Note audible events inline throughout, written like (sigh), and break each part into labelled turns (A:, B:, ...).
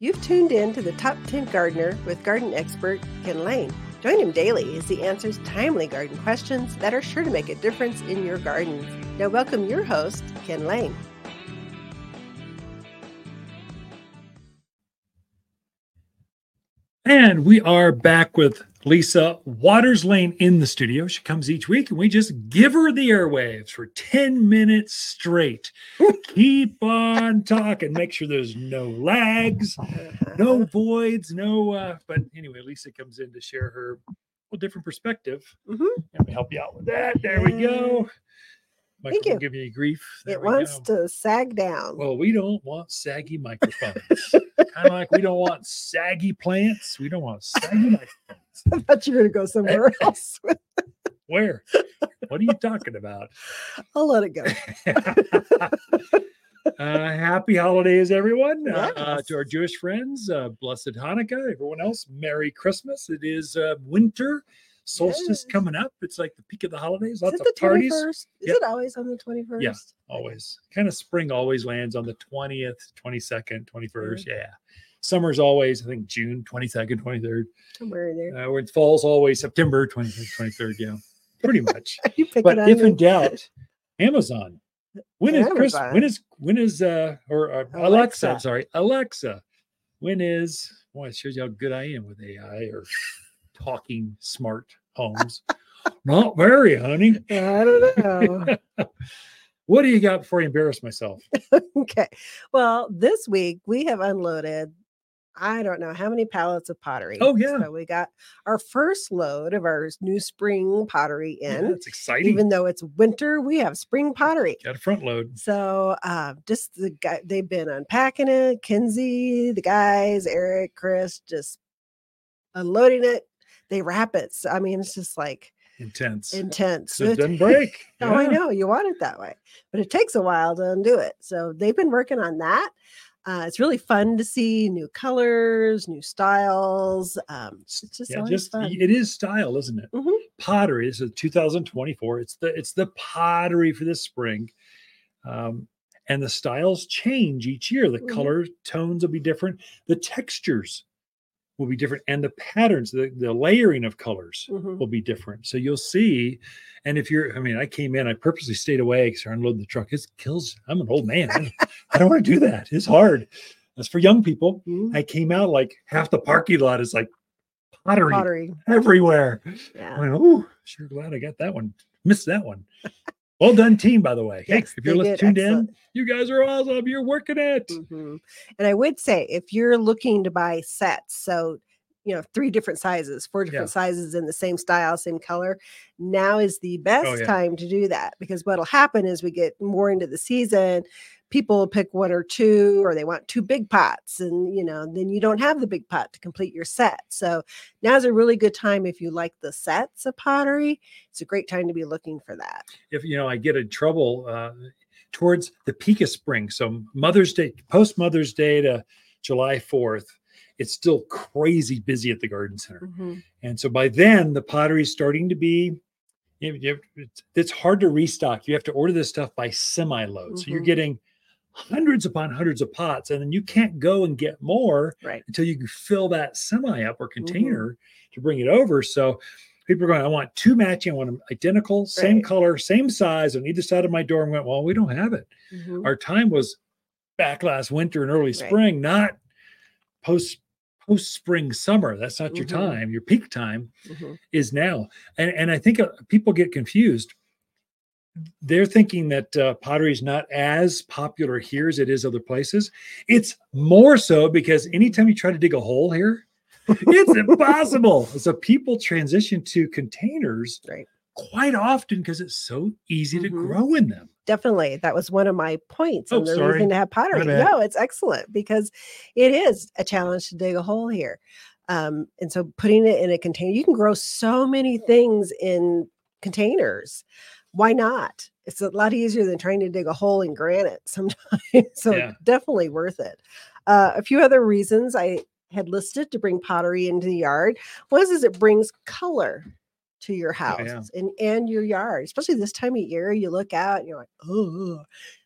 A: You've tuned in to the Top 10 Gardener with garden expert Ken Lain. Join him daily as he answers timely garden questions that are sure to make a difference in your garden. Now, welcome your host, Ken Lain.
B: And we are back with Lisa Watters Lain in the studio. She comes each week and we just give her the airwaves for 10 minutes straight. Keep on talking. Make sure there's no lags, no (laughs) voids, no. Uh, but anyway, Lisa comes in to share her well, different perspective.
A: Mhm.
B: Let me help you out with that. There we go.
A: Thank
B: Microphone
A: you.
B: give you grief. There
A: It wants
B: go.
A: to sag down.
B: Well, we don't want saggy microphones. (laughs) kind of like we don't want saggy plants. We don't want saggy microphones. (laughs)
A: I thought you were going to go somewhere (laughs) else. (laughs)
B: Where? What are you talking about?
A: I'll let it go.
B: uh, happy holidays, everyone. Uh, uh, to our Jewish friends, uh, blessed Hanukkah. Everyone else, Merry Christmas. It is uh, winter solstice
A: Yes.
B: coming up. It's like the peak of the holidays.
A: Is
B: Lots
A: it
B: of
A: the
B: parties.
A: 21st? Is
B: Yep.
A: it always on the 21st?
B: Always. Kind of spring always lands on the 20th, 22nd, 21st. Yeah. Summer's always, I think, June 22nd, 23rd.
A: Somewhere there.
B: Uh, when fall's always September 23rd, 23rd. Yeah. Pretty (laughs) much.
A: you pick
B: but if in doubt, Amazon. When is Chris? When is when is uh or uh, Alexa.
A: Alexa.
B: I'm sorry, Alexa. When is? Boy, it shows you how good I am with AI or talking smart homes. (laughs) Not very, honey.
A: I don't know. (laughs)
B: What do you got before I embarrass myself?
A: okay. Well, this week we have unloaded, I don't know how many pallets of pottery.
B: Oh, yeah.
A: So we got our first load of our new spring pottery
B: Yeah,
A: in.
B: it's exciting.
A: Even though it's winter, we have spring pottery.
B: got a front load.
A: So uh, just the guy, they've been unpacking it. Kinsey, the guys, Eric, Chris, just unloading it. They wrap it. So, I mean, it's just like
B: Intense.
A: intense.
B: so it (laughs) doesn't break.
A: Oh, I know you want it that way, but it takes a while to undo it. So they've been working on that. Uh, it's really fun to see new colors, new styles. Um, it's just
B: Yeah, just
A: fun.
B: it is style, isn't it?
A: Mhm.
B: Pottery. This is 2024. It's the it's the pottery for this spring. Um, and the styles change each year. The
A: Mhm.
B: color tones will be different. The textures will be different, and the patterns, the, the layering of colors
A: Mhm.
B: will be different. So you'll see. And if you're, I mean, I came in, I purposely stayed away because I unloaded the truck. It kills. I'm an old man. I- (laughs) I don't want to do that. It's hard. That's for young people.
A: Mhm.
B: I came out like half the parking lot is like pottery,
A: Pottery.
B: everywhere. I
A: Yeah.
B: went, oh, sure glad I got that one. Missed that one. Well done, team, by the way. Hey, if you're tuned
A: excellent.
B: in, you guys are awesome. You're working it.
A: Mhm. And I would say if you're looking to buy sets, so you know, three different sizes, four different sizes in the same style, same color, now is the best
B: Oh, yeah.
A: time to do that because what'll happen is we get more into the season, people pick one or two, or they want two big pots, and you know, then you don't have the big pot to complete your set. So now's a really good time if you like the sets of pottery. It's a great time to be looking for that.
B: If you know, I get in trouble uh, towards the peak of spring. So Mother's Day, post Mother's Day to July 4th, it's still crazy busy at the garden center.
A: Mhm.
B: And so by then, the pottery is starting to be. You you have, it's, it's hard to restock. You have to order this stuff by semi load. So you're
A: Mhm.
B: getting hundreds upon hundreds of pots, and then you can't go and get more
A: Right.
B: until you can fill that semi up or container to bring it over. So people are going, I want two matching, I want them identical, same
A: Right.
B: color, same size on either side of my door. And went, well, we don't have it.
A: Mhm.
B: Our time was back last winter and early
A: Right.
B: spring, not post post spring summer. That's not your
A: Mhm.
B: time. Your peak time
A: Mhm.
B: is now. And and I think uh, people get confused. They're thinking that uh, pottery is not as popular here as it is other places. It's more so because anytime you try to dig a hole here, (laughs) it's impossible. So people transition to containers
A: Right.
B: quite often because it's so easy to
A: Mhm.
B: grow in them.
A: definitely that was one of my points
B: Oh,
A: the
B: sorry.
A: reason to have pottery no it's excellent because it is a challenge to dig a hole here um, and so putting it in a container you can grow so many things in containers why not it's a lot easier than trying to dig a hole in granite (laughs) sometimes so
B: Yeah.
A: definitely worth it uh, a few other reasons i had listed to bring pottery into the yard was is it brings color to your house
B: Oh, yeah.
A: and, and your yard, especially this time of year. You look out and you're like, oh, A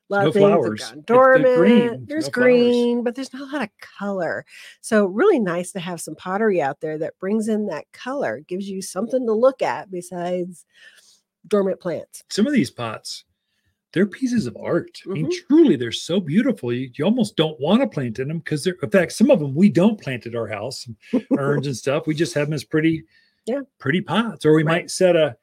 A: lot
B: No
A: of things have
B: flowers.
A: gone
B: It's the
A: dormant.
B: green,
A: There's
B: no flowers.
A: green, but there's not a lot of color. So really nice to have some pottery out there that brings in that color, gives you something to look at besides dormant plants.
B: Some of these pots, they're pieces of art. I mean,
A: Mm-hmm.
B: truly, they're so beautiful. You, you almost don't want to plant in them because they're, in fact, some of them we don't plant at our house, (laughs) urns and stuff. We just have them as pretty,
A: Yeah.
B: pretty pots. Or we
A: Right.
B: might set a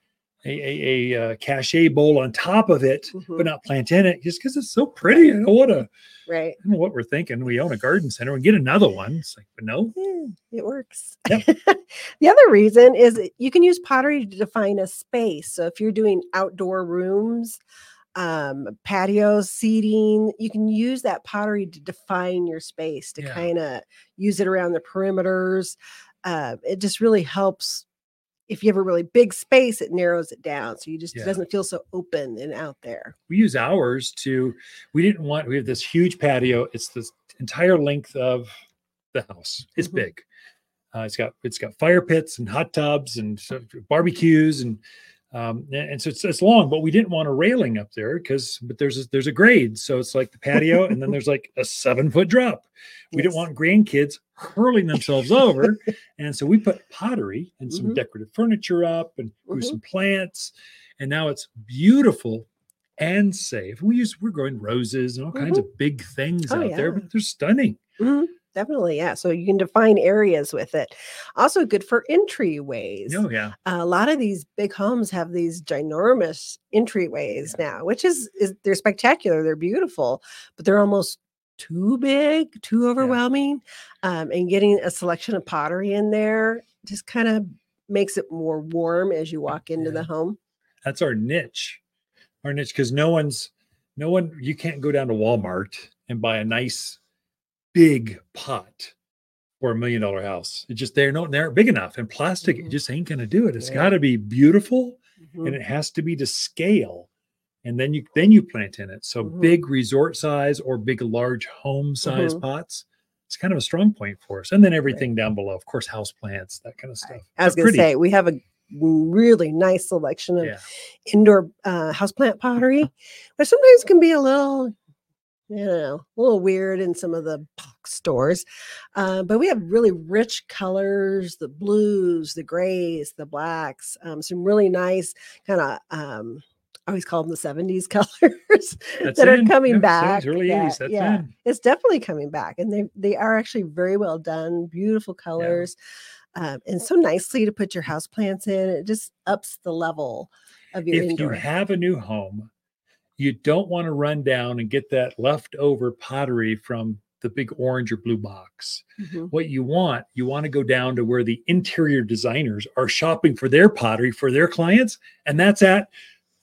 B: a, a, a, uh cachet bowl on top of it,
A: Mhm.
B: but not plant in it just because it's so pretty. I don't want to.
A: Right.
B: I don't know what we're thinking. We own a garden center and get another one. It's like, but no,
A: Yeah, it works.
B: Yep. (laughs)
A: the other reason is you can use pottery to define a space. So if you're doing outdoor rooms, um, patios, seating, you can use that pottery to define your space to
B: Yeah.
A: kind of use it around the perimeters. Uh, it just really helps. If you have a really big space, it narrows it down. So you just it doesn't feel so open and out there.
B: we use ours to we didn't want we have this huge patio it's the entire length of the house it's
A: Mhm.
B: big uh, it's got it's got fire pits and hot tubs and barbecues and um and so it's, it's long but we didn't want a railing up there because but there's a, there's a grade so it's like the patio and then there's like a seven foot drop we
A: Yes.
B: didn't want grandkids hurling themselves over and so we put pottery and some
A: Mhm.
B: decorative furniture up and grew
A: Mhm.
B: some plants and now it's beautiful and safe. We use we're growing roses and all kinds of big things
A: Oh,
B: out there, but they're stunning.
A: Definitely, yeah. So you can define areas with it. Also good for entryways.
B: Oh yeah,
A: a lot of these big homes have these ginormous entryways now, which is is they're spectacular. They're beautiful, but they're almost too big, too overwhelming. Um, and getting a selection of pottery in there just kind of makes it more warm as you walk into
B: Yeah.
A: the home.
B: that's our niche. Our niche because no one's no one you can't go down to Walmart and buy a nice big pot for a million dollar house. It just they're not they aren't big enough and plastic it
A: Mhm.
B: just ain't gonna do it. It's
A: Yeah.
B: got to be beautiful
A: Mhm.
B: and it has to be to scale and then you then you plant in it so
A: Mhm.
B: big resort size or big large home size
A: Mhm.
B: pots it's kind of a strong point for us and then everything down below of course house plants that kind of stuff
A: I was
B: They're
A: going to say we have a really nice selection of
B: yeah
A: indoor uh, houseplant pottery, (laughs) but sometimes can be a little, you know, a little weird in some of the box stores. Uh, but we have really rich colors the blues, the grays, the blacks, um, some really nice kind of. Um, I always call them the 70s (laughs) colors that are
B: in.
A: coming
B: Yeah,
A: back.
B: 70s, early
A: that-
B: 80s that's
A: yeah,
B: in
A: it's definitely coming back, and they they are actually very well done, beautiful colors, um, and so nicely to put your house plants in. It just ups the level of your
B: if
A: indoor.
B: you have a new home you don't want to run down and get that leftover pottery from the big orange or blue box
A: Mhm.
B: what you want you want to go down to where the interior designers are shopping for their pottery for their clients and that's at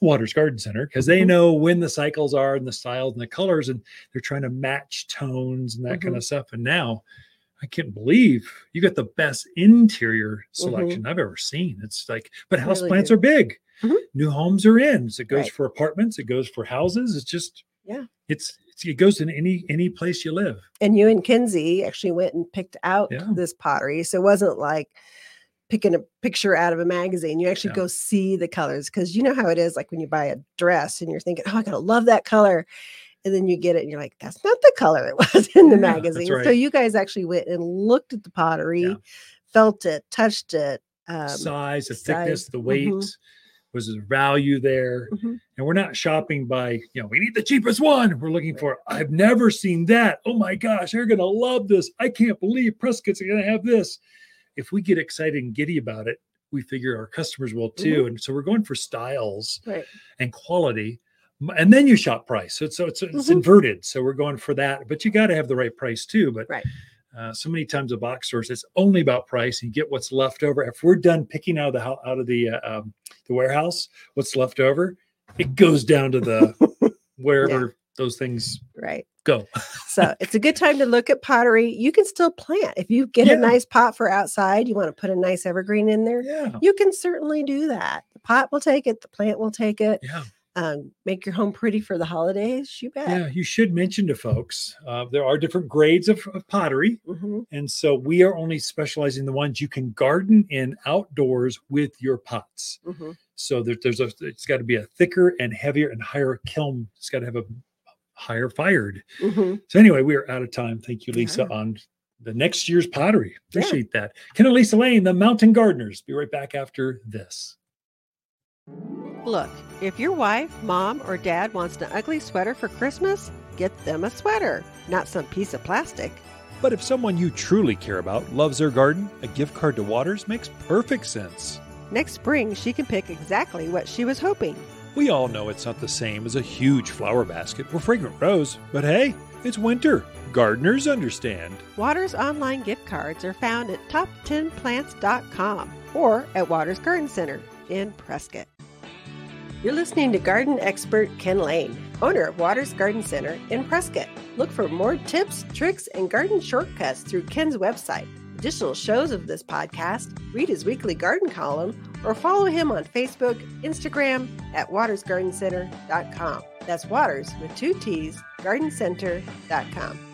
B: Watters garden center because they
A: Mhm.
B: know when the cycles are and the styles and the colors and they're trying to match tones and that kind
A: Mhm.
B: of stuff and now i can't believe you got the best interior
A: Mm-hmm.
B: selection i've ever seen it's like but house
A: Really
B: plants
A: do.
B: are big
A: Mhm.
B: new homes are in so it goes
A: Right.
B: for apartments it goes for houses it's just
A: Yeah.
B: it's, it's it goes in any any place you live
A: and you and Kinsey actually went and picked out
B: Yeah.
A: this pottery. So it wasn't like picking a picture out of a magazine. You actually
B: Yeah.
A: go see the colors because you know how it is like when you buy a dress and you're thinking, oh, I gotta love that color. And then you get it and you're like, that's not the color it (laughs) was in the
B: Yeah,
A: magazine. So you guys actually went and looked at the pottery,
B: Yeah.
A: felt it, touched it. Um,
B: size the thickness the weight
A: mhm.
B: was the value there
A: mhm.
B: and we're not shopping by you know we need the cheapest one we're looking for i've never seen that oh my gosh you're gonna love this i can't believe prescott's gonna have this if we get excited and giddy about it we figure our customers will too
A: Mm-hmm.
B: and so we're going for styles
A: Right.
B: and quality and then you shop price so it's so it's, it's
A: Mhm.
B: inverted so we're going for that but you got to have the right price too but
A: Right.
B: uh, so many times at box stores it's only about price and you get what's left over if we're done picking out of the out of the uh, um, the warehouse what's left over it goes down to the (laughs) wherever those things
A: Right.
B: go
A: So it's a good time to look at pottery. You can still plant. If you get
B: Yeah.
A: a nice pot for outside, you want to put a nice evergreen in there,
B: yeah
A: you can certainly do that. The pot will take it, the plant will take it.
B: yeah
A: Um, make your home pretty for the holidays. You bet.
B: yeah you should mention to folks uh, there are different grades of, of pottery
A: Mhm.
B: and so we are only specializing in the ones you can garden in outdoors with your pots
A: Mhm.
B: So there, there's a, it's got to be a thicker and heavier and higher kiln. It's got to have a higher fired.
A: Mhm.
B: So anyway, we are out of time. Thank you, Lisa,
A: Yeah.
B: on the next year's pottery.
A: Yeah.
B: Appreciate that. Ken and Lisa Lain, the Mountain Gardeners. Be right back after this.
A: Look, if your wife, mom, or dad wants an ugly sweater for Christmas, get them a sweater, not some piece of plastic.
C: But if someone you truly care about loves their garden, a gift card to Watters makes perfect sense.
A: Next spring, she can pick exactly what she was hoping.
C: We all know it's not the same as a huge flower basket or fragrant rose, but hey, it's winter. Gardeners understand.
A: Watters online gift cards are found at top10plants.com or at Watters Garden Center in Prescott. You're listening to garden expert Ken Lain, owner of Watters Garden Center in Prescott. Look for more tips, tricks, and garden shortcuts through Ken's website. Additional shows of this podcast, read his weekly garden column, or follow him on Facebook, Instagram at wattersgardencenter.com. That's Watters with two T's, gardencenter.com.